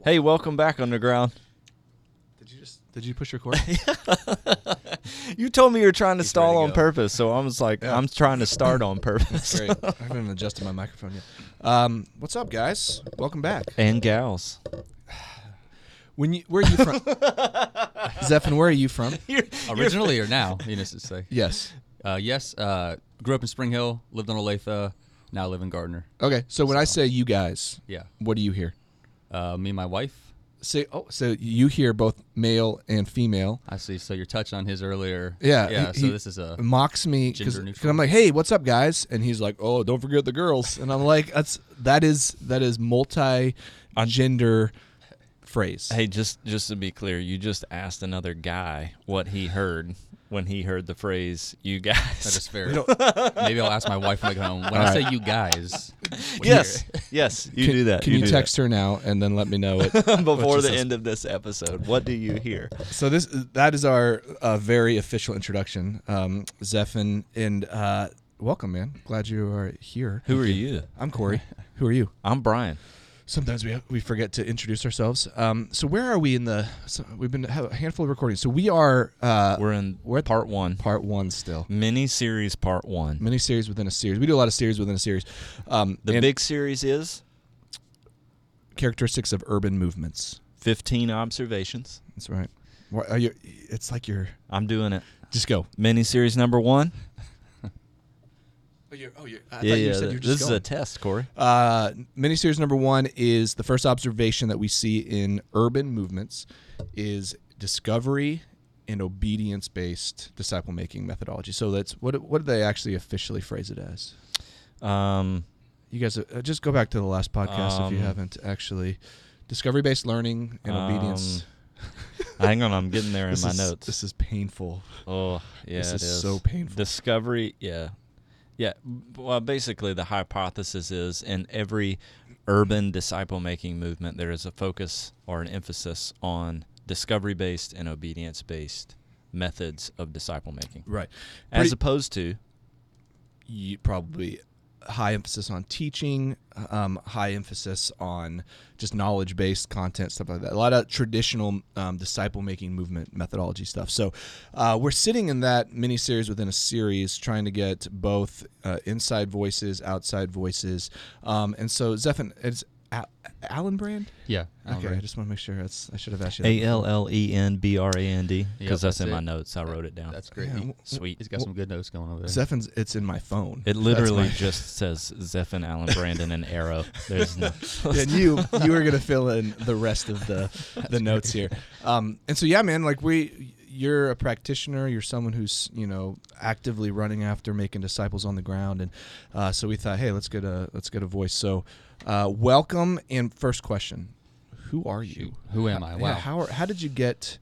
yourself swap. Hey, welcome back, Underground. Did you just did you push record? You told me you were trying to He's stall ready to on go. purpose, so I was like, Yeah. I'm trying to start on purpose. Great. I haven't adjusted my microphone yet. Um, what's up, guys? Welcome back. and gals. When you where are you from? Zephan, where are you from? Originally or now, you know to say. Yes. Uh, yes, uh, grew up in Spring Hill, lived on Olathe, now live in Gardner. Okay. So when I say you guys, Yeah. what do you hear? Uh, me and my wife. Say oh, so you hear both male and female. I see. So you touched on his earlier. Yeah. Yeah. he- so he this is a. mocks me because I'm like, hey, what's up, guys? And he's like, oh, don't forget the girls. And I'm like, that's that is that is multi gender phrase. Hey, just just to be clear, you just asked another guy what he heard when he heard the phrase "you guys." That is fair. Maybe I'll ask my wife when I get home. When All I right. say you guys. yes, you're- yes, you can, do that. Can you, do text her now and then let me know it before the says. end of this episode? What do you hear? So this that is our uh, very official introduction, um, Zephan, and uh, welcome, man. Glad you are here. Who are you? I'm Cory. Who are you? I'm Brian. Sometimes we we forget to introduce ourselves. Um, so where are we in the? So we've been have a handful of recordings. So we are uh, We're in we're at part one, part one still. mini series, part one. Mini series within a series. We do a lot of series within a series. Um, The big series is characteristics of urban movements. 15 observations. That's right. Are you? It's like you're I'm doing it. just go. Mini series number one. Oh, you're, oh, you're, I yeah, thought you yeah. said you're this just is going. a test, Cory. Uh, miniseries number one is the first observation that we see in urban movements is discovery and obedience based disciple making methodology. So that's what what do they actually officially phrase it as? Um, You guys uh, just go back to the last podcast if you Um, haven't actually discovery based learning and obedience. hang on, I'm getting there in This my is- notes. This is painful. Oh, yeah, This it is is so painful. Discovery, yeah, yeah. Well, basically, the hypothesis is in every urban disciple-making movement, there is a focus or an emphasis on discovery-based and obedience-based methods of disciple-making, Right. as Pretty- opposed to you probably high emphasis on teaching, um, high emphasis on just knowledge based content, stuff like that. A lot of traditional um, disciple making movement methodology stuff. So uh, we're sitting in that mini series within a series, trying to get both uh, inside voices, outside voices, um, and so Zephan, it's Al- Allenbrand. Yeah. Alan Okay, I just want to make sure that's. I should have asked you. that A before. L L E N B R A N D because that's, in that's my notes. I wrote it down. That's great. Yeah, He- w- Sweet. He's got some good notes going over there. Zephan's. It's in my phone. It literally just says Zephan Allen Brandon and arrow. There's no. and you you are gonna fill in the rest of the the notes here. Um, and so yeah, man, like we, you're a practitioner. You're someone who's you know actively running after making disciples on the ground, and uh, so we thought, hey, let's get a let's get a voice. So, uh, welcome. And first question, who are you? Who am I? Yeah, Wow. how are- how did you get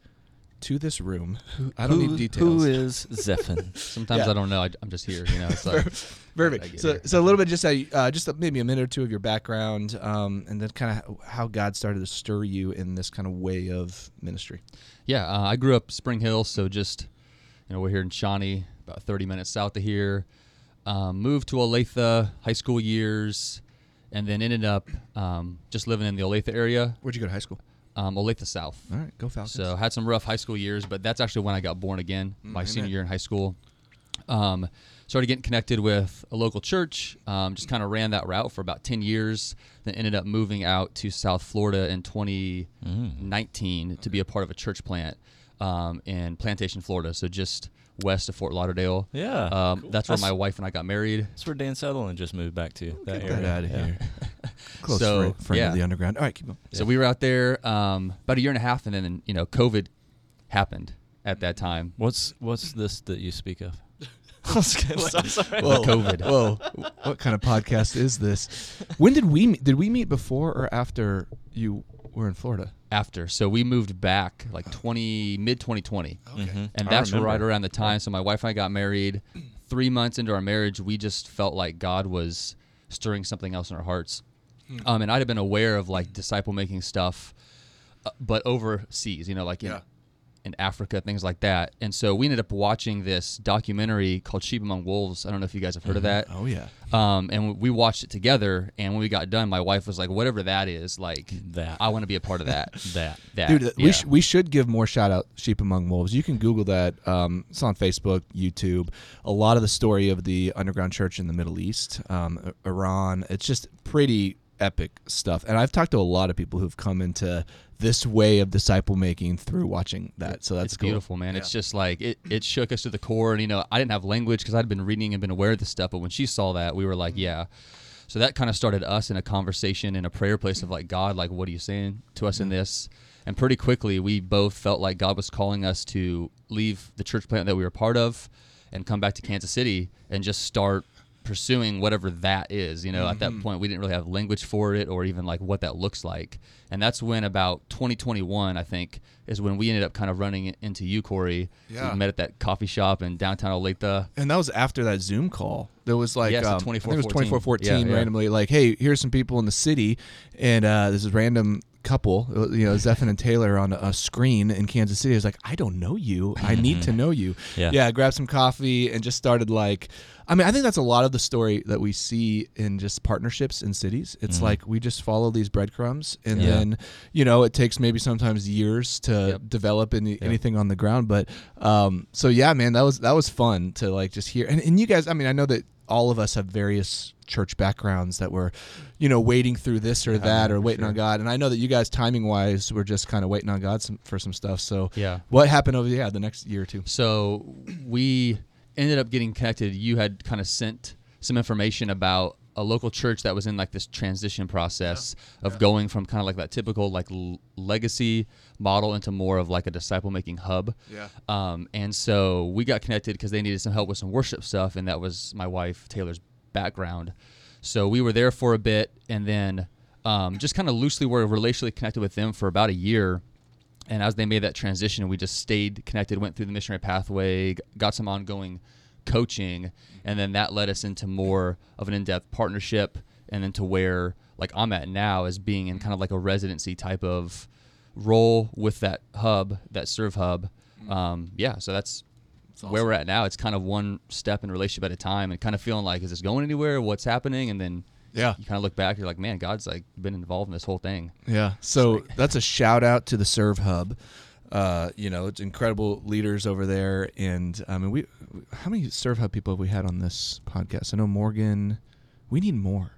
to this room? I don't Who- need details. Who is Zephan? Sometimes Yeah. I don't know. I, am just here. You know. It's like, Very I So, here. so a little bit, just a, uh, just a, maybe a minute or two of your background, um, and then kind of how God started to stir you in this kind of way of ministry. Yeah, uh, I grew up Spring Hill, so just you know we're here in Shawnee, about 30 minutes south of here. Um, moved to Olathe high school years, and then ended up um, just living in the Olathe area, Where'd you go to high school? um, Olathe South. All right, go Falcons. So had some rough high school years, but that's actually when I got born again, my amen. senior year in high school. Um, started getting connected with a local church. Um, just kind of ran that route for about ten years. Then ended up moving out to South Florida in 2019 to be a part of a church plant um, in Plantation, Florida. So just west of Fort Lauderdale. Yeah, Um, That's where That's- my wife and I got married. That's where Dan Sutherland just moved back to. That Get area. that out of Yeah. here. Close So, friend, friend yeah. of the underground. All right, keep going. So we were out there um, about a year and a half, and then you know COVID happened at that time. What's what's this that you speak of? I'm sorry. Whoa. COVID. Whoa, what kind of podcast is this? When did we meet? Did we meet before or after you were in Florida? After. So we moved back like 20 mid 2020. Mhm. And that's right around the time so my wife and I got married. 3 months into our marriage, we just felt like God was stirring something else in our hearts. Um and I'd have been aware of like disciple making stuff uh, but overseas, you know, like in Yeah. In Africa, things like that. And so we ended up watching this documentary called Sheep Among Wolves. I don't know if you guys have heard of that. Oh yeah. Um, and we watched it together. And when we got done, my wife was like, "Whatever that is, like That. I want to be a part of that." That. that, Dude, we, sh- we should give more shout out Sheep Among Wolves. You can Google that. Um, it's on Facebook, YouTube. A lot of the story of the underground church in the Middle East, um, Iran. It's just pretty epic stuff. And I've talked to a lot of people who've come into this way of disciple making through watching that. So that's it's cool. beautiful, man. It's just like it, it shook us to the core. And you know, I didn't have language because I'd been reading and been aware of this stuff. But when she saw that, we were like, Mm-hmm. yeah. So that kind of started us in a conversation in a prayer place of like, God, like, what are you saying to us Mm-hmm. in this? And pretty quickly, we both felt like God was calling us to leave the church plant that we were part of and come back to Kansas City and just start pursuing whatever that is. You know, at Mm-hmm. that point, we didn't really have language for it or even like what that looks like. And that's when about 2021, I think, is when we ended up kind of running into you, Cory. Yeah. We met at that coffee shop in downtown Olathe. And that was after that Zoom call. There was like, Yes, the um, I think it was 2414. 2414 Yeah, yeah. randomly, like, hey, here's some people in the city, and uh, this is random couple, uh, you know, Zephan and Taylar on a, screen in Kansas City. I was like, I don't know you. I need to know you. Yeah. yeah, grabbed some coffee and just started like, I mean, I think that's a lot of the story that we see in just partnerships in cities. It's like we just follow these breadcrumbs, and Yeah. then you know it takes maybe sometimes years to Yep. develop any, anything on the ground. But um, so yeah, man, that was that was fun to like just hear. And, and you guys, I mean, I know that all of us have various church backgrounds that were, you know, waiting through this or that or waiting sure. on God. And I know that you guys, timing wise, were just kind of waiting on God some, for some stuff. So Yeah. what happened over yeah the next year or two? So we ended up getting connected. You had kind of sent some information about a local church that was in like this transition process of going from kind of like that typical like l- legacy model into more of like a disciple making hub. Yeah. Um, and so we got connected because they needed some help with some worship stuff, and that was my wife Taylar's background. So we were there for a bit, and then um, just kind of loosely were relationally connected with them for about a year. And as they made that transition, we just stayed connected, went through the missionary pathway, got some ongoing coaching, and then that led us into more of an in-depth partnership, and then to where like I'm at now as being in kind of like a residency type of role with that hub, that serve hub. Um, yeah, so that's where we're at now. It's kind of one step in relationship at a time, and kind of feeling like, is this going anywhere? What's happening? And then Yeah. you kind of look back, you're like, man, God's like been involved in this whole thing. Yeah. So that's a shout out to the Serve Hub. Uh, you know, it's incredible leaders over there, and I mean, we how many Serve Hub people have we had on this podcast? I know Morgan. We need more.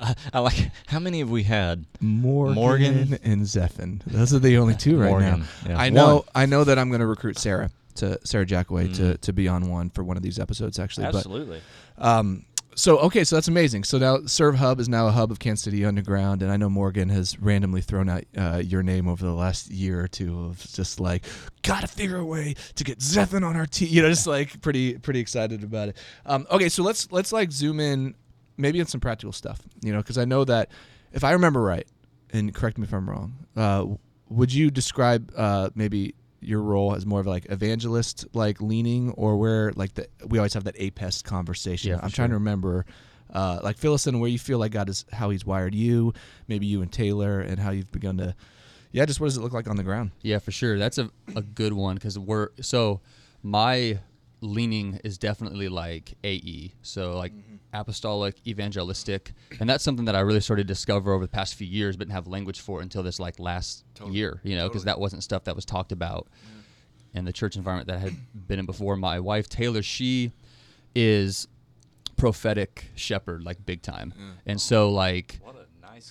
I, I like. How many have we had? Morgan, Morgan. and Zephan. Those are the only two right Morgan, now. yeah. I know. One. I know that I'm going to recruit Sarah to Sarah Jackaway Mm. to to be on one for one of these episodes actually. Absolutely. But um, so okay, so that's amazing. So now Serve Hub is now a hub of Kansas City Underground, and I know Morgan has randomly thrown out uh, your name over the last year or two of just like gotta figure a way to get Zephan on our team. You know, just like pretty pretty excited about it. Um, okay, so let's let's like zoom in maybe on some practical stuff. You know, because I know that if I remember right, and correct me if I'm wrong, uh, would you describe uh, maybe your role as more of like evangelist like leaning or where like the we always have that apest conversation. Yeah, i'm trying to remember uh, like fill us in where you feel like god is how he's wired you maybe you and taylor and how you've begun to yeah just what does it look like on the ground? Yeah, for sure. That's a, a good one because we're so my leaning is definitely like AE, so like mm-hmm. apostolic, evangelistic, and that's something that I really started to discover over the past few years, but didn't have language for until this like last year, you know, because that wasn't stuff that was talked about in the church environment that I had been in before. My wife Taylar, she is prophetic shepherd, like big time, and so like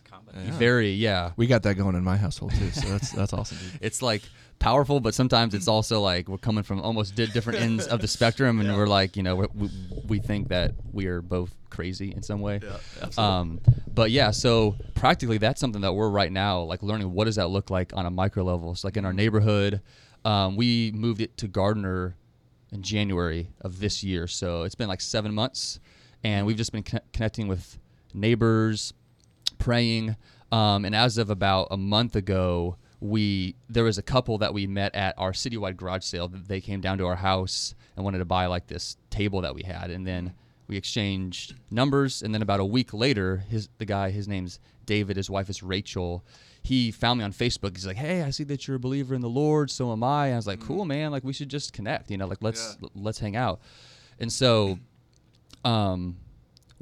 What a nice combination. very yeah we got that going in my household too so that's that's awesome dude. it's like powerful, but sometimes it's also like we're coming from almost di- different ends of the spectrum, and we're like, you know, we, we, we think that we are both crazy in some way. Yeah, Um, but yeah, so practically that's something that we're right now like learning. What does that look like on a micro level? So like in our neighborhood, um, we moved it to Gardner in January of this year, so it's been like seven months, and we've just been con- connecting with neighbors, praying. Um, and as of about a month ago, we there was a couple that we met at our citywide garage sale. They came down to our house and wanted to buy like this table that we had, and then we exchanged numbers. And then about a week later, his the guy, his name's David, his wife is Rachel. he found me on Facebook. He's like, "Hey, I see that you're a believer in the Lord. So am I." And I was like, "Cool, man. Like we should just connect. You know, like let's Yeah. let's hang out." And so, um,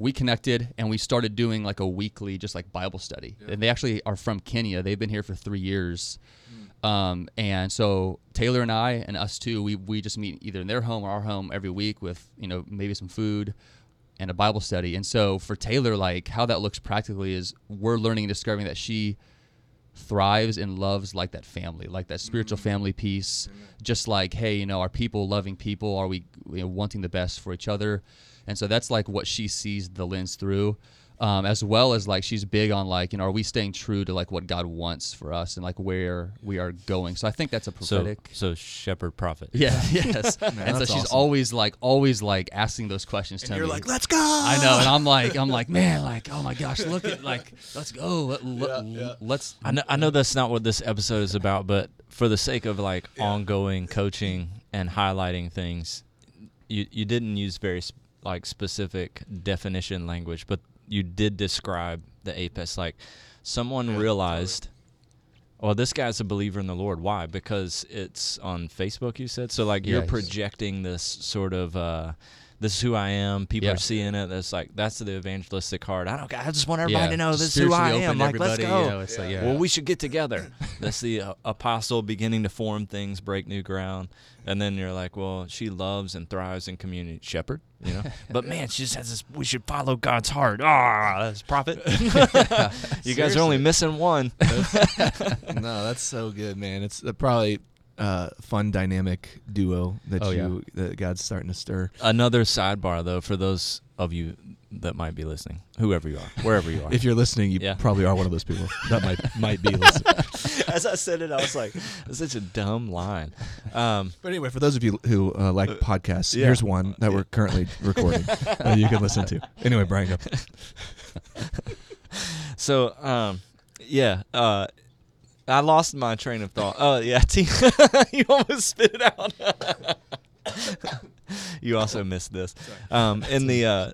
we connected and we started doing like a weekly, just like Bible study. And they actually are from Kenya. They've been here for three years. Um, and so Taylar and I and us too, we, we just meet either in their home or our home every week with, you know, maybe some food and a Bible study. And so for Taylar, like how that looks practically is we're learning and discovering that she thrives and loves like that family, like that spiritual family piece. Just like, hey, you know, are people loving people? Are we you know, wanting the best for each other? And so that's like what she sees the lens through. Um, as well as like she's big on like you know are we staying true to like what God wants for us and like where we are going. So I think that's a prophetic. so shepherd prophet. yeah, yes. and so she's awesome. always like always like asking those questions to And you're me. like, let's go. I know, and I'm like, I'm like, man, like, oh my gosh, look at, like, let's go, let, let, Yeah, yeah. let's. I know, I know that's not what this episode is about, but for the sake of like ongoing coaching and highlighting things, you you didn't use very sp- like specific definition language, but you did describe the APES like someone realized. Well, this guy's a believer in the Lord. Why? Because it's on Facebook. You said so. Like you're projecting this sort of. uh this is who I am. People Yeah. are seeing it. That's like that's the evangelistic heart. I don't. I just want everybody to know this is who I am. Like let's go. You know, it's like, yeah. Well, we should get together. That's the uh, apostle beginning to form things, break new ground, and then you're like, well, she loves and thrives in community. Shepherd, you know. But man, she just has this. We should follow God's heart. Ah, that's prophet. you guys are only missing one. no, that's so good, man. It's uh, probably uh, fun dynamic duo that Oh, yeah. you that God's starting to stir. Another sidebar, though, for those of you that might be listening, whoever you are, wherever you are. If you're listening, you Yeah. probably are one of those people that might might be listening. As I said it, I was like, "That's such a dumb line." Um, But anyway, for those of you who uh, like podcasts, yeah. here's one that we're currently recording that you can listen to. Anyway, Brian, go. So, um, yeah, uh, I lost my train of thought. Oh, yeah, team, you almost spit it out. you also missed this. Um, in the uh,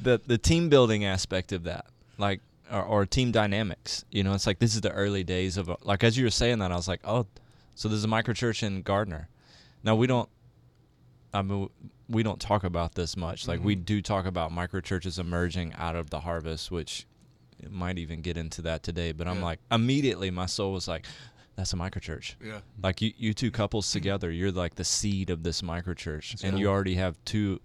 the the team building aspect of that, like or, or team dynamics. You know, it's like this is the early days of like as you were saying that, I was like, oh, so there's a micro church in Gardner. Now we don't. I mean, we don't talk about this much. Like we do talk about micro churches emerging out of the harvest, which might even get into that today. But I'm Yeah. like, immediately my soul was like, that's a micro church. Yeah. Like you, you two couples together, you're like the seed of this micro church, and cool. you already have two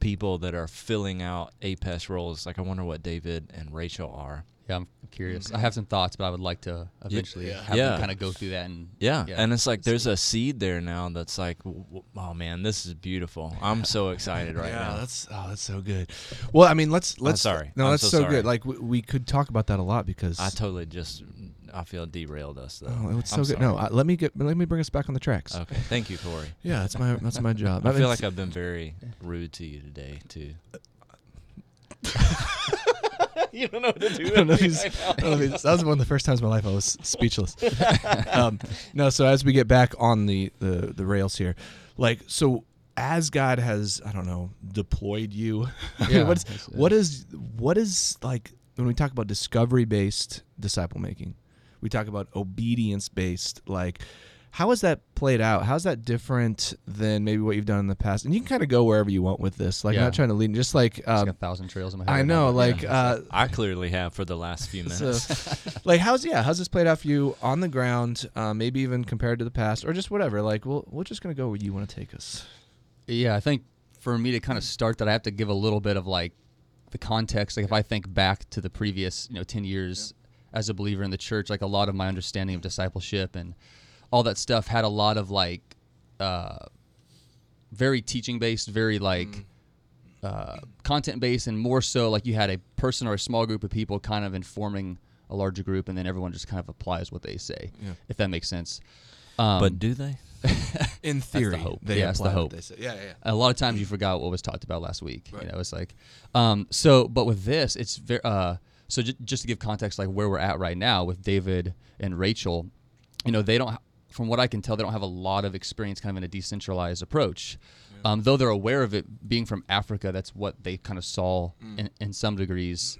people that are filling out APES roles. Like I wonder what David and Rachel are. Yeah, I'm curious. I mm-hmm. have some thoughts, but I would like to eventually Yeah. have Yeah. them kind of go through that and Yeah, Yeah. and it's like there's a seed there now that's like, w- w- oh man, this is beautiful. I'm so excited right yeah, now. that's oh, that's so good. Well, I mean, let's let's. sorry. No, I'm that's so so, sorry. good. Like we, we could talk about that a lot because I totally just, I feel derailed us though. oh, it's so I'm good. No. I, let me get let me bring us back on the tracks. Okay, thank you, Cory. Yeah, that's my that's my job. I mean, feel like I've been very rude to you today too. you don't know what to do. I don't know if he's- I don't know if that was one of the first times in my life I was speechless. um, no, so as we get back on the, the the rails here, like so as God has I don't know deployed you, Yeah, what's that's what is what is like when we talk about discovery based disciple making, we talk about obedience based like. How has that played out? How's that different than maybe what you've done in the past? And you can kind of go wherever you want with this. Like, I'm not trying to lead. Just like, um, like a thousand trails in my head. I know, but like, yeah. uh, I clearly have for the last few minutes. so, like, how's yeah, how's this played out for you on the ground? Uh, maybe even compared to the past, or just whatever. Like, we'll we're just gonna go where you want to take us. Yeah, I think for me to kind of start that, I have to give a little bit of like the context. Like if I think back to the previous, you know, ten years as a believer in the church, like a lot of my understanding of discipleship and all that stuff had a lot of like uh, very teaching based, very like uh, content based, and more so like you had a person or a small group of people kind of informing a larger group, and then everyone just kind of applies what they say, Yeah. if that makes sense. Um, but do they? In theory, hope. they Yeah, that's the apply hope. they say. Yeah, yeah. a lot of times you forgot what was talked about last week. Right. You know, it's like, um, so, but with this, it's very, uh, so j- just to give context, like where we're at right now with David and Rachel, you know, they don't, ha- from what I can tell, they don't have a lot of experience kind of in a decentralized approach. Um, though they're aware of it being from Africa, that's what they kind of saw in, in some degrees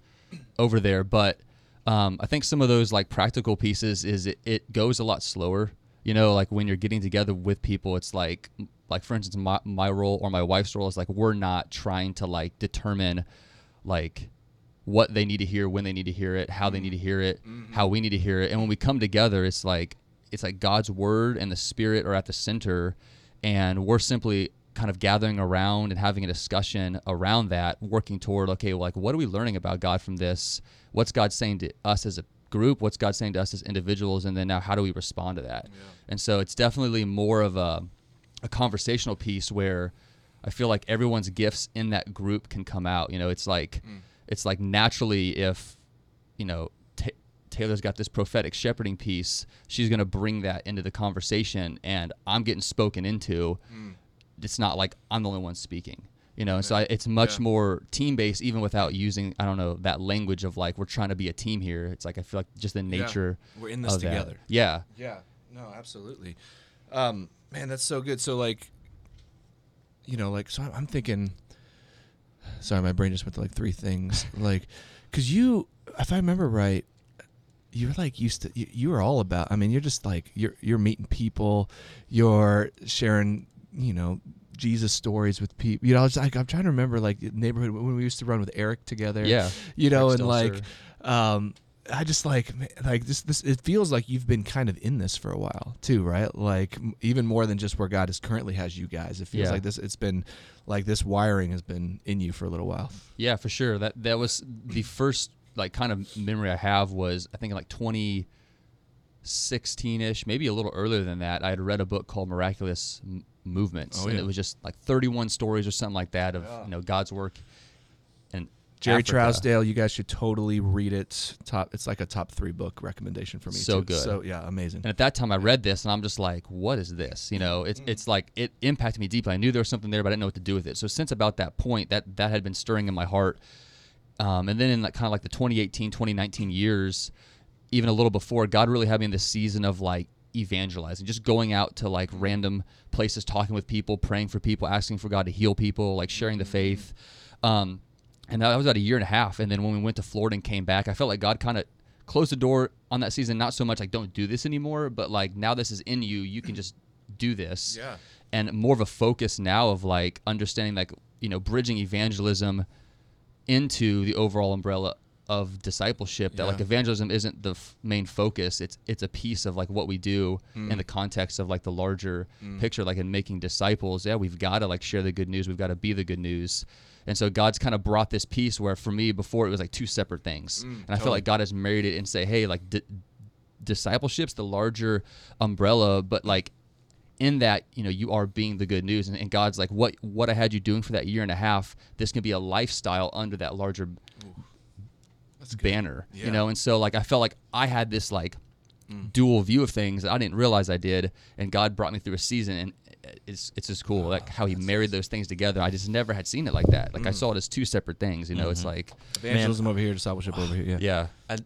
over there. But Um, I think some of those like practical pieces is it, it goes a lot slower. You know, like when you're getting together with people, it's like like for instance, my my role or my wife's role is like we're not trying to like determine like what they need to hear, when they need to hear it, how they need to hear it, how we need to hear it. And when we come together, it's like it's like God's word and the spirit are at the center and we're simply kind of gathering around and having a discussion around that, working toward okay, well, like what are we learning about God from this? What's God saying to us as a group? What's God saying to us as individuals? And then now how do we respond to that? And so it's definitely more of a a conversational piece where I feel like everyone's gifts in that group can come out. You know, it's like mm. it's like naturally if you know Taylar's got this prophetic shepherding piece, she's going to bring that into the conversation, and I'm getting spoken into. It's not like I'm the only one speaking. You know, and so I, it's much Yeah. more team based, even without using I don't know that language of like we're trying to be a team here. It's like I feel like just the nature. We're in this of that. together. Yeah, Yeah. No, absolutely. Um, man, that's so good. So like, you know, like, so I'm- I'm thinking. Sorry, my brain just went to like three things. like, cause you, if I remember right, you're like used to. You, you were all about. I mean, you're just like you're you're meeting people, you're sharing, you know. Jesus stories with people, you know. I was like, I'm trying to remember like neighborhood when we used to run with Eric together. Yeah. you know, Eric and like, um, I just like man, like this. This it feels like you've been kind of in this for a while too, right? Like even more than just where God is currently has you guys. It feels Yeah. like this. It's been like this wiring has been in you for a little while. Yeah, for sure. That that was the first like kind of memory I have was I think in like 2016 ish, maybe a little earlier than that. I had read a book called Miraculous M- Movements, Oh, and yeah. it was just like 31 stories or something like that of you know God's work. And Jerry Africa. Trousdale, you guys should totally read it. Top, it's like a top three book recommendation for me. So too. good. So yeah, amazing. And at that time, I read this, and I'm just like, "What is this?" You know, it's mm. it's like it impacted me deeply. I knew there was something there, but I didn't know what to do with it. So since about that point, that that had been stirring in my heart. Um, and then in like kind of like the 2018, 2019 years, even a little before, God really had me in this season of like evangelizing, just going out to like random places, talking with people, praying for people, asking for God to heal people, like sharing the faith. Um, and that was about a year and a half. And then when we went to Florida and came back, I felt like God kind of closed the door on that season. Not so much like don't do this anymore, but like now this is in you, you can just do this. Yeah. And more of a focus now of like understanding like you know bridging evangelism into the overall umbrella of discipleship that like evangelism isn't the f- main focus. It's it's a piece of like what we do Hmm. in the context of like the larger picture like in making disciples. Yeah we've got to like share the good news. We've got to be the good news. And so god's kind of brought this piece where for me before it was like two separate things. And i feel like god has married it and say hey like di- discipleship's the larger umbrella but like in that you know you are being the good news. And, and god's like what what i had you doing for that year and a half this can be a lifestyle under that larger banner Yeah. you know? And so like i felt like i had this like dual view of things that i didn't realize i did. And god brought me through a season and it's it's just cool like how he married those things together. I just never had seen it like that. Like i saw it as two separate things you know? It's like Evangelism over here, discipleship over here. Yeah. yeah. I,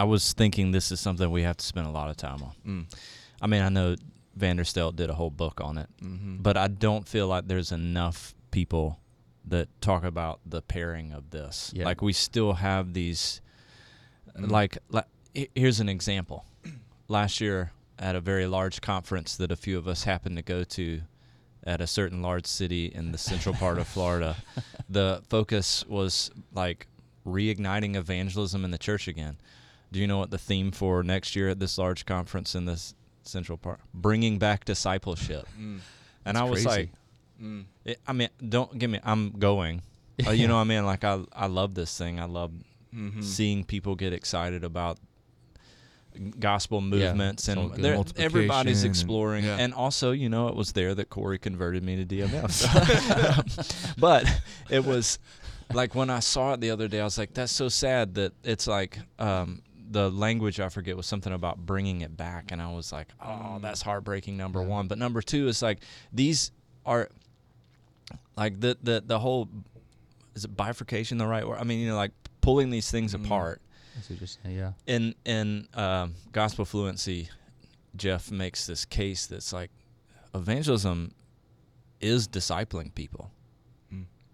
I was thinking this is something we have to spend a lot of time on. I mean, I know Vanderstelt did a whole book on it, Mm-hmm. but I don't feel like there's enough people that talk about the pairing of this. Yeah. Like we still have these, like, like here's an example. Last year at a very large conference that a few of us happened to go to at a certain large city in the central part of Florida, the focus was like reigniting evangelism in the church again. Do you know what the theme for next year at this large conference in this central Park, Bringing back discipleship. And That's I was crazy. like, it, I mean, don't give me. I'm going. Uh, you know what I mean? Like I, I love this thing. I love Mm-hmm. seeing people get excited about gospel movements all and good. they're- Multiplication everybody's and- exploring. yeah. And also, you know, it was there that Cory converted me to DMF. So- but it was like when I saw it the other day, I was like, that's so sad that it's like um, the language I forget was something about bringing it back, and I was like, oh, that's heartbreaking. Number one, but number two is like these are like the the the whole is it bifurcation the right word? I mean, you know, like pulling these things apart. That's what you're yeah In in um, gospel fluency, Jeff makes this case that's like evangelism is discipling people.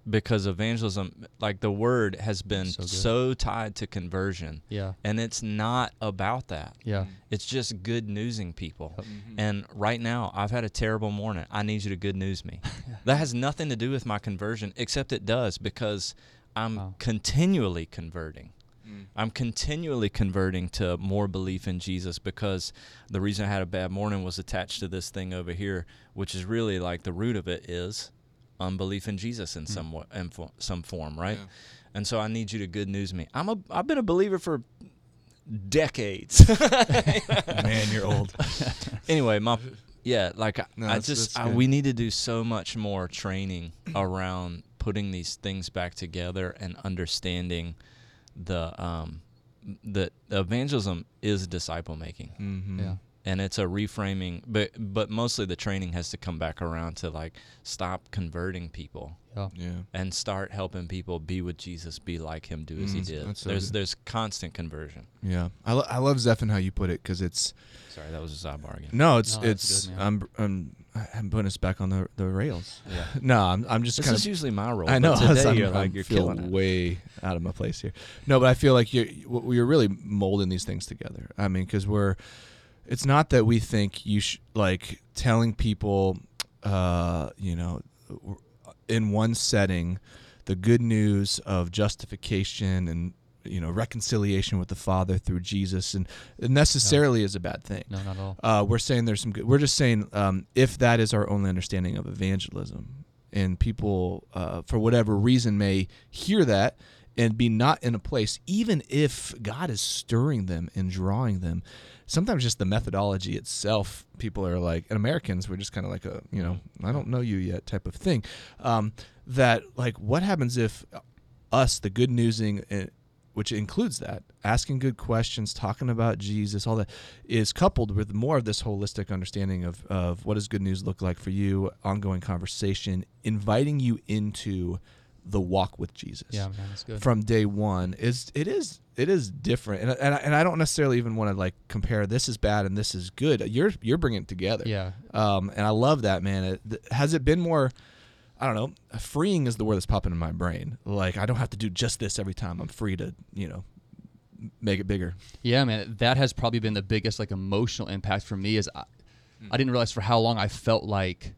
Because evangelism, like the word, has been So so, tied to conversion, Yeah. and it's not about that. Yeah. It's just good newsing people. Mm-hmm. And right now, I've had a terrible morning. I need you to good news me. that has nothing to do with my conversion, except it does because I'm Wow. continually converting. I'm continually converting to more belief in Jesus because the reason I had a bad morning was attached to this thing over here, which is really like the root of it is unbelief in Jesus in some wa- in fo- some form, right? Yeah. And so I need you to good news me. I'm a I've been a believer for decades. Man, you're old. anyway, my yeah, like I, No, I that's- just that's I, we need to do so much more training around putting these things back together and understanding the um the evangelism is disciple making Mm-hmm. Yeah. And it's a reframing but but mostly the training has to come back around to like stop converting people Yeah. Yeah. and start helping people be with Jesus, be like him, do as he Mm, did. so there's good. there's constant conversion. Yeah. I, lo- I love Zeph and how you put it because it's Sorry, that was a sidebar again. no, it's No, it's good. I'm I'm I'm putting us back on the the rails. Yeah. No, I'm I'm just This kind is of usually my role. I know. But today I'm- you're I'm like you're feel killing it. way out of my place here. No, but I feel like you're w- you're really molding these things together. I mean, because we're it's not that we think you sh- like telling people, uh, you know, in one setting, the good news of justification and you know reconciliation with the Father through Jesus, and it necessarily is a bad thing. No, not at all. Uh, we're saying there's some good. We're just saying um, if that is our only understanding of evangelism, and people uh, for whatever reason may hear that and be not in a place, even if God is stirring them and drawing them. Sometimes just the methodology itself, people are like, and Americans, we're just kind of like a, you know, I don't know you yet type of thing. Um, that like, what happens if us, the good newsing, uh, which includes that, asking good questions, talking about Jesus, all that, is coupled with more of this holistic understanding of, of what does good news look like for you, ongoing conversation, inviting you into the walk with Jesus Yeah, man, that's good. from day one is it is it is different and, and, I, and I don't necessarily even want to like compare this is bad and this is good you're you're bringing it together yeah. um, and I love that, man. It, th- has it been more? I don't know. Freeing is the word that's popping in my brain. Like I don't have to do just this every time. I'm free to, you know, make it bigger. Yeah, man, that has probably been the biggest like emotional impact for me. Is I, I didn't realize for how long I felt like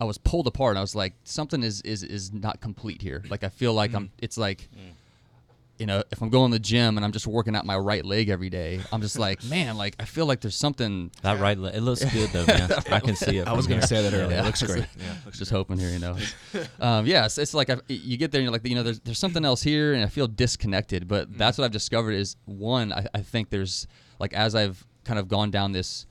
I was pulled apart. And I was like, something is is is not complete here. Like I feel like I'm. Mm. It's like, mm. you know, if I'm going to the gym and I'm just working out my right leg every day, I'm just like, man, like I feel like there's something. That right, leg, it looks good though, man. I can see it. I was going to here. say that earlier. Yeah. It looks great. I was just hoping here, you know. um, yeah, it's, it's like I, you get there and you're like, you know, there's, there's something else here, and I feel disconnected. But mm. that's what I've discovered is one, I, I think there's like as I've kind of gone down this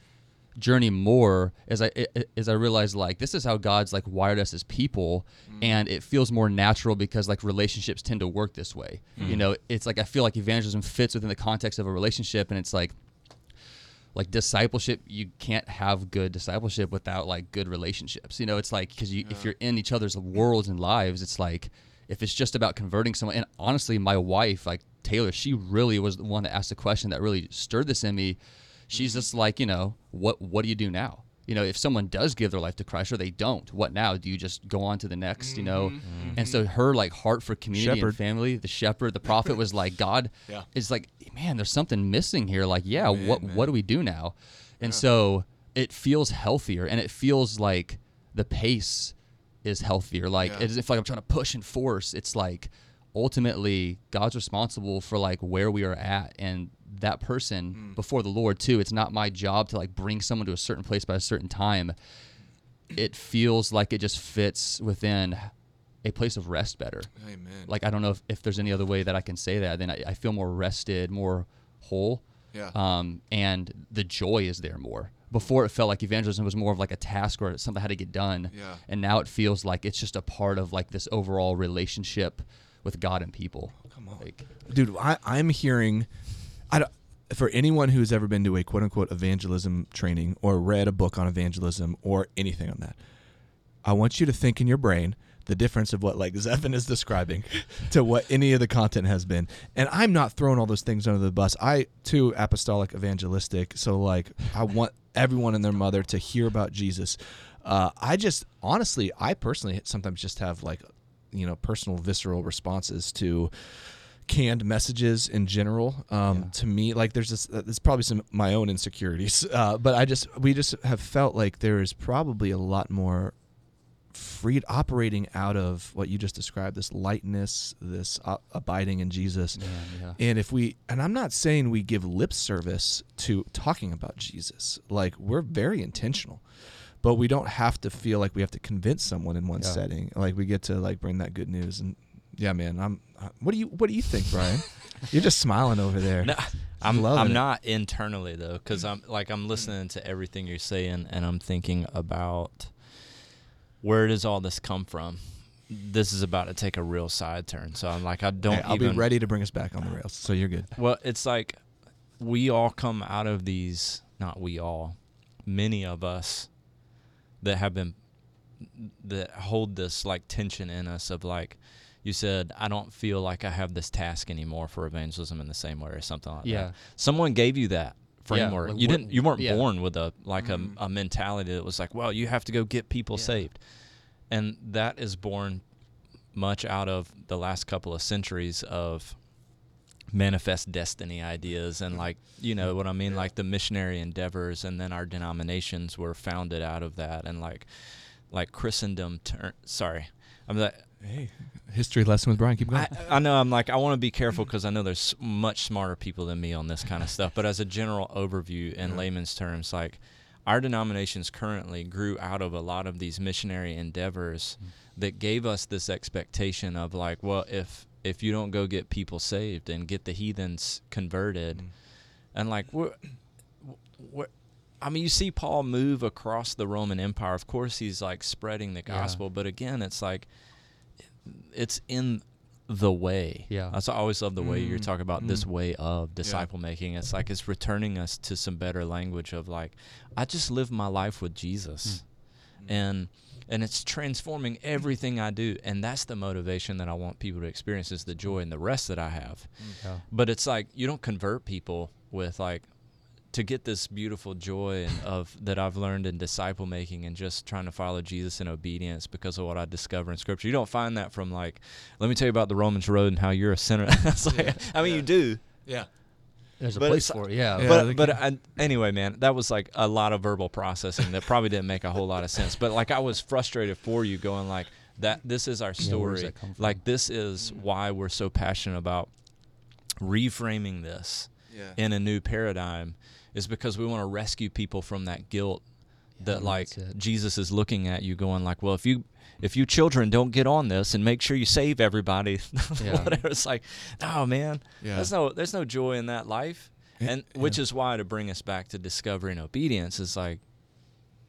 journey more as I as I realize like this is how God's like wired us as people mm. and it feels more natural because like relationships tend to work this way. Mm. You know, it's like I feel like evangelism fits within the context of a relationship and it's like like discipleship you can't have good discipleship without like good relationships. You know it's like because you, if you're in each other's worlds and lives it's like if it's just about converting someone and honestly my wife like taylar she really was the one that asked the question that really stirred this in me she's mm-hmm. just like you know what what do you do now? You know if someone does give their life to christ or they don't what now? Do you just go on to the next you know? Mm-hmm. Mm-hmm. And so her like heart for community Shepherd. and family the shepherd the prophet was like god Yeah. is like man there's something missing here. Like yeah Man, what man. what do we do now? And so it feels healthier and it feels like the pace is healthier. Like Yeah. it doesn't feel like i'm trying to push and force it's like ultimately god's responsible for like where we are at and that person Hmm. before the lord too it's not my job to like bring someone to a certain place by a certain time it feels like it just fits within a place of rest better Amen. like I don't know if, if there's any other way that I can say that. Then I, I feel more rested, more whole, yeah. um, and the joy is there more. Before it felt like evangelism was more of like a task or something that had to get done, Yeah. and now it feels like it's just a part of like this overall relationship with God and people. Come on. Like, dude I, i'm hearing i don't for anyone who's ever been to a quote unquote evangelism training or read a book on evangelism or anything on that i want you to think in your brain the difference of what like Zephan is describing to what any of the content has been. And i'm not throwing all those things under the bus. I too apostolic evangelistic. So like i want everyone and their mother to hear about jesus. Uh, i just honestly i personally sometimes just have like you know personal visceral responses to canned messages in general um, Yeah. to me like there's this uh, there's probably some my own insecurities uh, but i just we just have felt like there is probably a lot more freed operating out of what you just described this lightness this uh, abiding in jesus Man, yeah. and if we, and I'm not saying we give lip service to talking about Jesus, like we're very intentional, but we don't have to feel like we have to convince someone in one Yeah. setting. Like we get to like bring that good news. And yeah, man, I'm. uh, What do you What do you think, Brian? You're just smiling over there. No, I'm loving I'm it. not internally though, because I'm like I'm listening to everything you're saying, and I'm thinking about where does all this come from. This is about to take a real side turn, so I'm like I don't. Hey, I'll even, be ready to bring us back on the rails. So you're good. Well, it's like we all come out of these. Not we all, many of us that have been that hold this like tension in us of like you said I don't feel like I have this task anymore for evangelism in the same way or something like Yeah. that. Someone gave you that framework. like you didn't you weren't yeah. born with a like a, mm-hmm. a mentality that was like, well, you have to go get people Yeah. saved. And that is born much out of the last couple of centuries of manifest destiny ideas and like you know what I mean like the missionary endeavors and then our denominations were founded out of that and like like Christendom turn sorry I'm like Hey, history lesson with Brian. Keep going. I, I know I'm like I want to be careful because I know there's much smarter people than me on this kind of stuff. But as a general overview in layman's terms, like our denominations currently grew out of a lot of these missionary endeavors mm. that gave us this expectation of like, well, if if you don't go get people saved and get the heathens converted, mm. and like we're, we're I mean, you see Paul move across the Roman Empire. Of course, he's like spreading the Yeah. gospel, but again, it's like it's in the way. Yeah. That's I always love the way you're Mm, talking about this mm. way of disciple Yeah. making. It's like it's returning us to some better language of like, I just live my life with Jesus, mm. Mm. and and it's transforming everything I do, and that's the motivation that I want people to experience is the joy and the rest that I have. Yeah. But it's like you don't convert people with like to get this beautiful joy of that I've learned in disciple making and just trying to follow Jesus in obedience because of what I discover in Scripture. You don't find that from like, let me tell you about the Romans road and how you're a sinner. it's like, I mean, you do, yeah. There's a But place for it. Yeah. Yeah, but they but I, anyway, man, that was like a lot of verbal processing that probably didn't make a whole lot of sense. But like I was frustrated for you, going like that. This is our Yeah, where does story. that come from? like this is why we're so passionate about reframing this Yeah. in a new paradigm, is because we want to rescue people from that guilt that like. Jesus is looking at you, going like, well, if you if you children don't get on this and make sure you save everybody, Yeah. whatever. It's like, no, man, Yeah. there's no there's no joy in that life, and which is why to bring us back to discovery and obedience is like,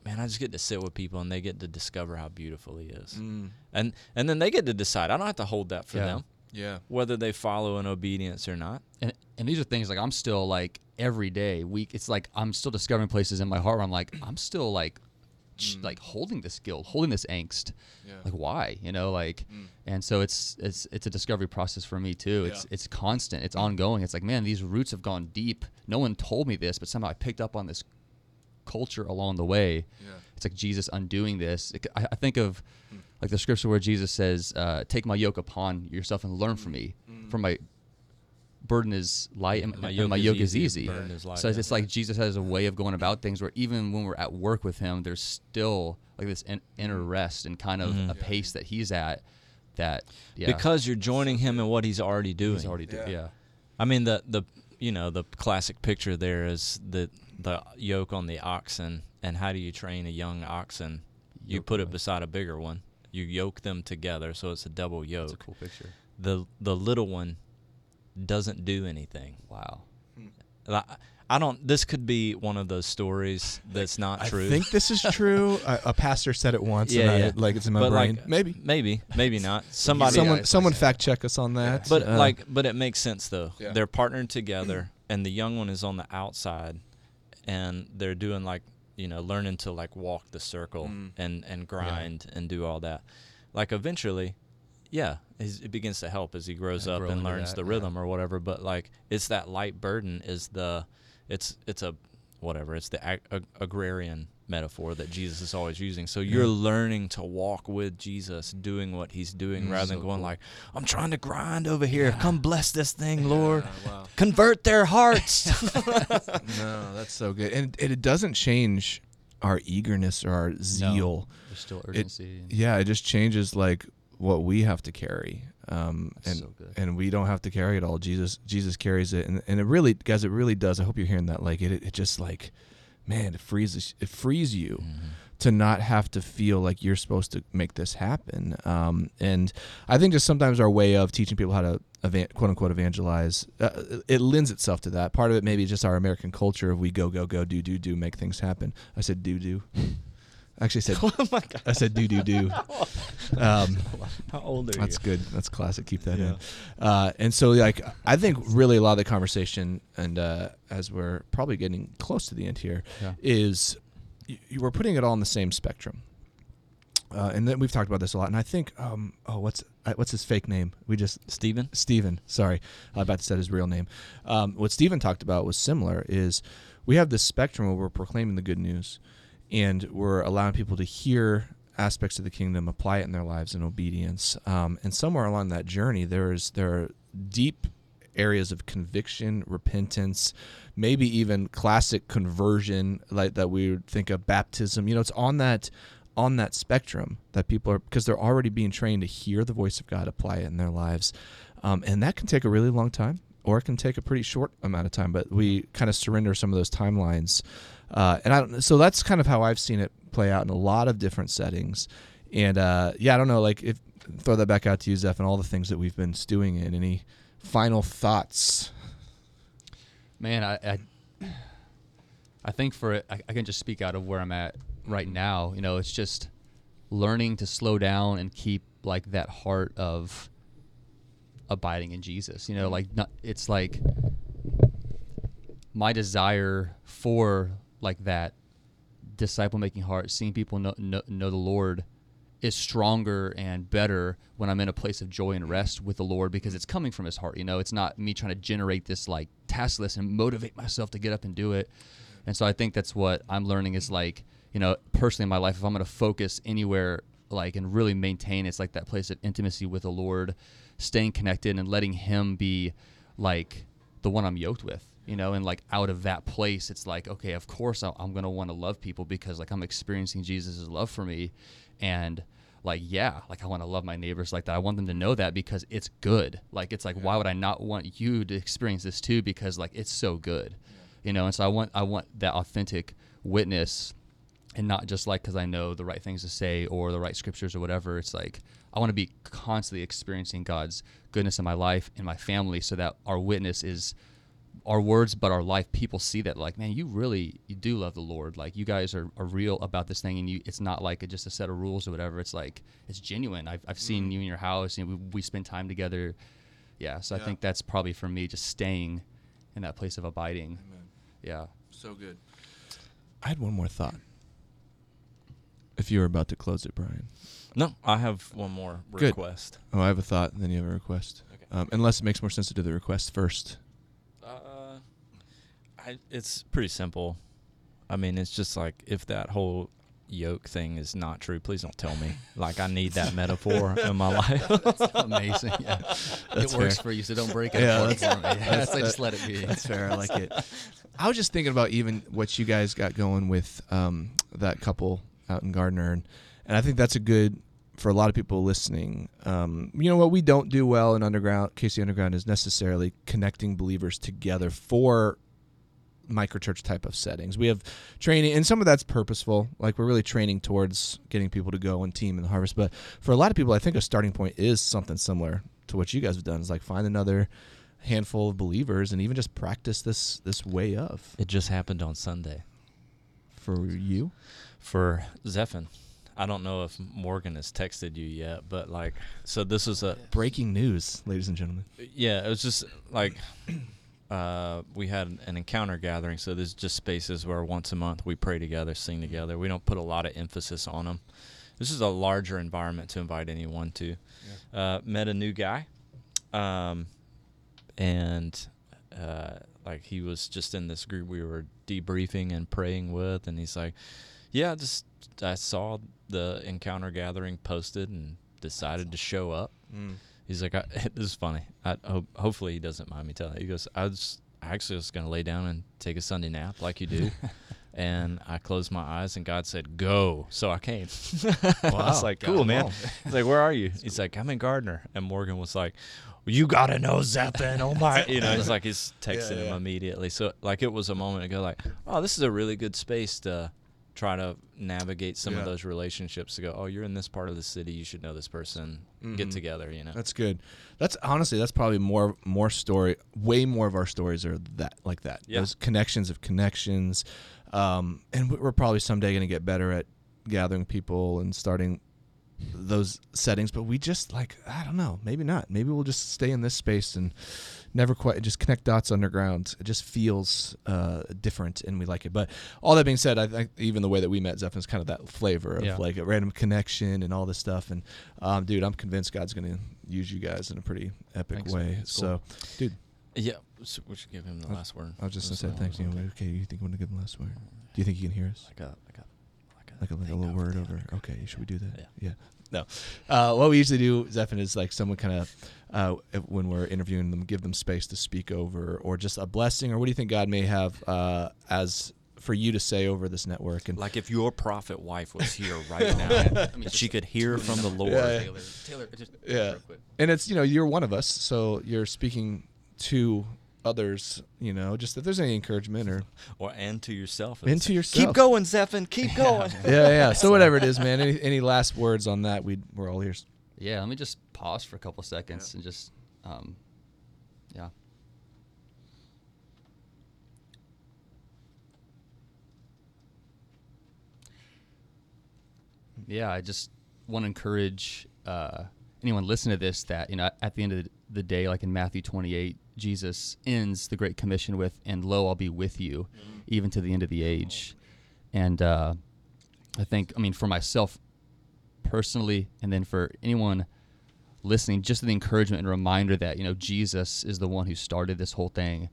man, I just get to sit with people and they get to discover how beautiful He is, Mm, and and then they get to decide. I don't have to hold that for Yeah. them yeah. whether they follow in obedience or not. and and these are things like I'm still like every day week. It's like I'm still discovering places in my heart where I'm like I'm still like ch- mm. like holding this guilt, holding this angst. Yeah. Like why? You know, like Mm. and so it's it's it's a discovery process for me too. It's Yeah. it's constant. It's mm. ongoing. It's like man, these roots have gone deep. No one told me this, but somehow I picked up on this culture along the way. Yeah. It's like Jesus undoing this. It, I, I think of mm. like the scripture where Jesus says, uh, "Take my yoke upon yourself and learn from me. For my burden is light and My and yoke my is yoke is easy, easy." is light, so it's yeah. it's like Jesus has a way of going about things where even when we're at work with Him, there's still like this in, inner rest and kind of Mhm. a pace that He's at. That yeah, Because you're joining him in what he's already doing. He's already did. Yeah. Yeah. I mean the the you know the classic picture there is the the yoke on the oxen and how do you train a young oxen? You Yoke put it beside a bigger one. You yoke them together so it's a double yoke. That's a cool picture. The the little one doesn't do anything. Wow. I, I don't. This could be one of those stories that's not true. I think this is true. a, a pastor said it once, Yeah, and yeah. I, like it's in my but brain. like Maybe maybe, maybe not. Somebody, someone, Yeah, someone fact check us on that. but Uh, like, but it makes sense though. Yeah. They're partnered together, and the young one is on the outside, and they're doing like you know learning to like walk the circle Mm. and and grind and do all that. Like eventually, yeah, it begins to help as he grows Yeah, up and learns that, the yeah. rhythm or whatever. But like, it's that light burden is the, it's it's a whatever. It's the ag- ag- agrarian metaphor that Jesus is always using. So you're learning to walk with Jesus, doing what he's doing, Mm, rather so than going cool. like, "I'm trying to grind over here. Come bless this thing, Lord. wow. Convert their hearts." no, that's so good, and, and it doesn't change our eagerness or our zeal. There's still urgency. and- Yeah, it just changes like what we have to carry, um, and so and we don't have to carry it all. Jesus, Jesus carries it, and and it really, guys, it really does. I hope you're hearing that. Like it, it just like, man, it frees it frees you to not have to feel like you're supposed to make this happen. Um, and I think just sometimes our way of teaching people how to evan- quote unquote evangelize, uh, it lends itself to that. Part of it maybe just our American culture of we go go go do do do make things happen. I said do do. Actually said oh my God. I said do do do. Um, How old are that's you? That's good. That's classic. Keep that Yeah. in. Uh, and so, like, I think really a lot of the conversation, and uh, as we're probably getting close to the end here, Yeah. is you were putting it all on the same spectrum. Uh, and then we've talked about this a lot. And I think, um, oh, what's uh, what's his fake name? We just Stephen? Stephen. Sorry, I about to say his real name. Um, what Stephen talked about was similar. Is we have this spectrum where we're proclaiming the good news, and we're allowing people to hear aspects of the kingdom, apply it in their lives in obedience. Um, and somewhere along that journey, there is there are deep areas of conviction, repentance, maybe even classic conversion, like that we would think of baptism. You know, it's on that on that spectrum that people are because they're already being trained to hear the voice of God, apply it in their lives, um, and that can take a really long time, or it can take a pretty short amount of time. But we kind of surrender some of those timelines, uh, and I. So that's kind of how I've seen it play out in a lot of different settings, and uh, yeah, I don't know. Like if throw that back out to you, Zeph, and all the things that we've been stewing in. Any final thoughts? Man, I, I, I think for it, I, I can just speak out of where I'm at right now. You know, it's just learning to slow down and keep like that heart of abiding in Jesus. You know, like not, it's like my desire for like that disciple making heart, seeing people know, know, know the Lord is stronger and better when I'm in a place of joy and rest with the Lord because it's coming from his heart. You know, it's not me trying to generate this like task list and motivate myself to get up and do it. And so I think that's what I'm learning is like, you know, personally in my life, if I'm going to focus anywhere like and really maintain it's like that place of intimacy with the Lord, staying connected and letting him be like the one I'm yoked with, you know, and like out of that place, it's like, okay, of course I- I'm going to want to love people because like I'm experiencing Jesus' love for me. And like, yeah, like I want to love my neighbors like that. I want them to know that because it's good. Like, it's like, why would I not want you to experience this too? Because like, it's so good, you know? And so I want, I want that authentic witness and not just like because I know the right things to say or the right scriptures or whatever. It's like I want to be constantly experiencing God's goodness in my life and my family, so that our witness is our words, but our life. People see that, like, man, you really you do love the Lord. Like, you guys are, are real about this thing, and you. It's not like a, just a set of rules or whatever. It's like it's genuine. I've I've seen you in your house, and we we spend time together. Yeah, so I think that's probably for me, just staying in that place of abiding. Yeah. So good. I had one more thought. If you were about to close it, Brian. No, I have one more Good. request. Oh, I have a thought, and then you have a request. Okay. Um, unless it makes more sense to do the request first. I, it's pretty simple. I mean, it's just like if that whole yoke thing is not true, please don't tell me. Like I need that metaphor in my life. Amazing. Yeah. That's it works fair. for you, so don't break it. Yeah, apart that's- for me. Yeah, that's- so just let it be. That's fair. I like it. I was just thinking about even what you guys got going with um, that couple out in Gardner, and, and I think that's a good for a lot of people listening. Um, you know what we don't do well in underground, KC Underground, is necessarily connecting believers together for microchurch type of settings. We have training, and some of that's purposeful. Like we're really training towards getting people to go and team in the harvest. But for a lot of people, I think a starting point is something similar to what you guys have done. Is like find another handful of believers and even just practice this this way of It just happened on Sunday for you. for Zephan. I don't know if Morgan has texted you yet, but like, so this is a Breaking news, ladies and gentlemen. yeah. It was just like uh, we had an encounter gathering, so there's just spaces where once a month we pray together, sing together. We don't put a lot of emphasis on them. This is a larger environment to invite anyone to. Uh, met a new guy, um, and uh, like he was just in this group we were debriefing and praying with, and he's like, Yeah, just I saw the encounter gathering posted and decided to show up. Mm. He's like, I, "This is funny. I hope, hopefully he doesn't mind me telling." He goes, "I was actually just gonna lay down and take a Sunday nap like you do." And I closed my eyes, and God said, "Go." So I came. Wow. I Wow. was like, "Cool, him man." all. He's like, "Where are you?" He's like, "I'm in Gardner." And Morgan was like, "You gotta know Zephan, oh my!" You know, it's like he's texting yeah. him immediately. So like it was a moment ago, like, "Oh, this is a really good space to try to navigate some Yeah. of those relationships." To go, "Oh, you're in this part of the city. You should know this person. Get Mhm. together." You know. That's good. That's honestly that's probably more more story. Way more of our stories are that like that. Yeah. Those connections of connections, um, and we're probably someday going to get better at gathering people and starting those settings. But we just like I don't know. Maybe not. Maybe we'll just stay in this space and never quite just connect dots underground. It just feels uh, different, and we like it. But all that being said, I think even the way that we met Zeph is kind of that flavor of Yeah. like a random connection and all this stuff. And um, dude, I'm convinced God's going to use you guys in a pretty epic Thanks. way. That's So, dude, Yeah, so we should give him the I- last word. I was just gonna say all. thanks. You know, Okay. okay, you think I'm gonna give him the last word? Do you think you can hear us? Like a like a Like a, like a little word over. Okay, should we do that? Yeah. Yeah. No. Uh, what we usually do, Zephan, is like someone kind of uh, when we're interviewing them, give them space to speak over, or just a blessing, or what do you think God may have uh, as for you to say over this network? And Like if your prophet wife was here right now, I mean, she could hear from the Lord. Yeah, yeah. Taylar, Taylar, just Yeah. real quick. and it's you know you're one of us, so you're speaking to others. You know, just if there's any encouragement or Or and to yourself. And to like, yourself. Keep going, Zephan. Keep going. yeah, yeah. So whatever it is, man. Any any last words on that? We we're all ears. Yeah, let me just pause for a couple seconds and just, um, yeah. Yeah, I just want to encourage uh, anyone listening to this that you know at the end of the day, like in Matthew 28, Jesus ends the Great Commission with, "And lo, I'll be with you, even to the end of the age." And uh, I think, I mean, for myself personally, and then for anyone listening, just the encouragement and reminder that you know Jesus is the one who started this whole thing,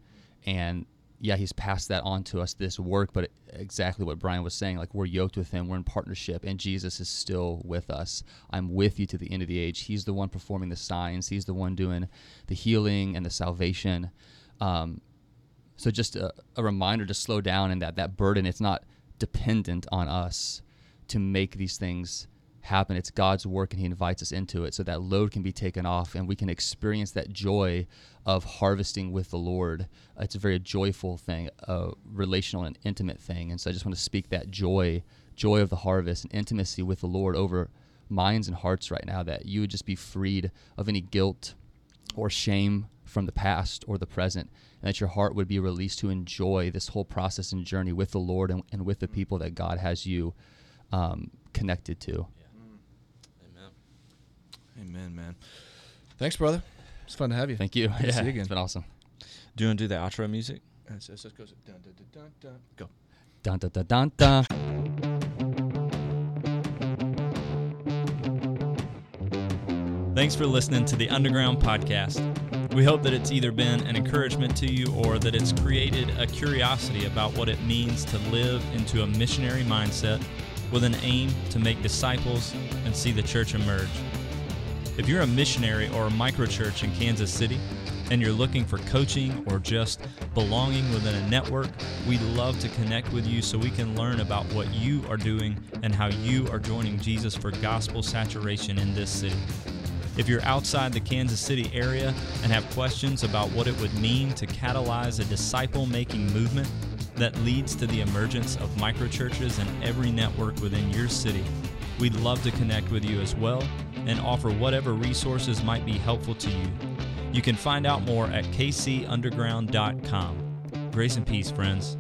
and yeah, he's passed that on to us this work. But exactly what Brian was saying, like we're yoked with him, we're in partnership, and Jesus is still with us. I'm with you to the end of the age. He's the one performing the signs. He's the one doing the healing and the salvation. Um, so just a, a reminder to slow down and that that burden it's not dependent on us to make these things happen. It's God's work and he invites us into it so that load can be taken off and we can experience that joy of harvesting with the Lord. It's a very joyful thing, a relational and intimate thing. And so I just want to speak that joy, joy of the harvest and intimacy with the Lord over minds and hearts right now that you would just be freed of any guilt or shame from the past or the present, and that your heart would be released to enjoy this whole process and journey with the Lord and, and with the people that God has you um, connected to. Amen. Man. Thanks, brother. It's fun to have you. Thank you. Good Yeah, see you again. It's been awesome. Do you want to do the outro music? Uh, and so it just goes dun, dun, dun, dun, dun. Go. Dun dun dun dun dun. Thanks for listening to the Underground Podcast. We hope that it's either been an encouragement to you or that it's created a curiosity about what it means to live into a missionary mindset with an aim to make disciples and see the church emerge. If you're a missionary or a microchurch in Kansas City and you're looking for coaching or just belonging within a network, we'd love to connect with you so we can learn about what you are doing and how you are joining Jesus for gospel saturation in this city. If you're outside the Kansas City area and have questions about what it would mean to catalyze a disciple making movement that leads to the emergence of microchurches in every network within your city, we'd love to connect with you as well and offer whatever resources might be helpful to you. You can find out more at kcunderground.com. Grace and peace, friends.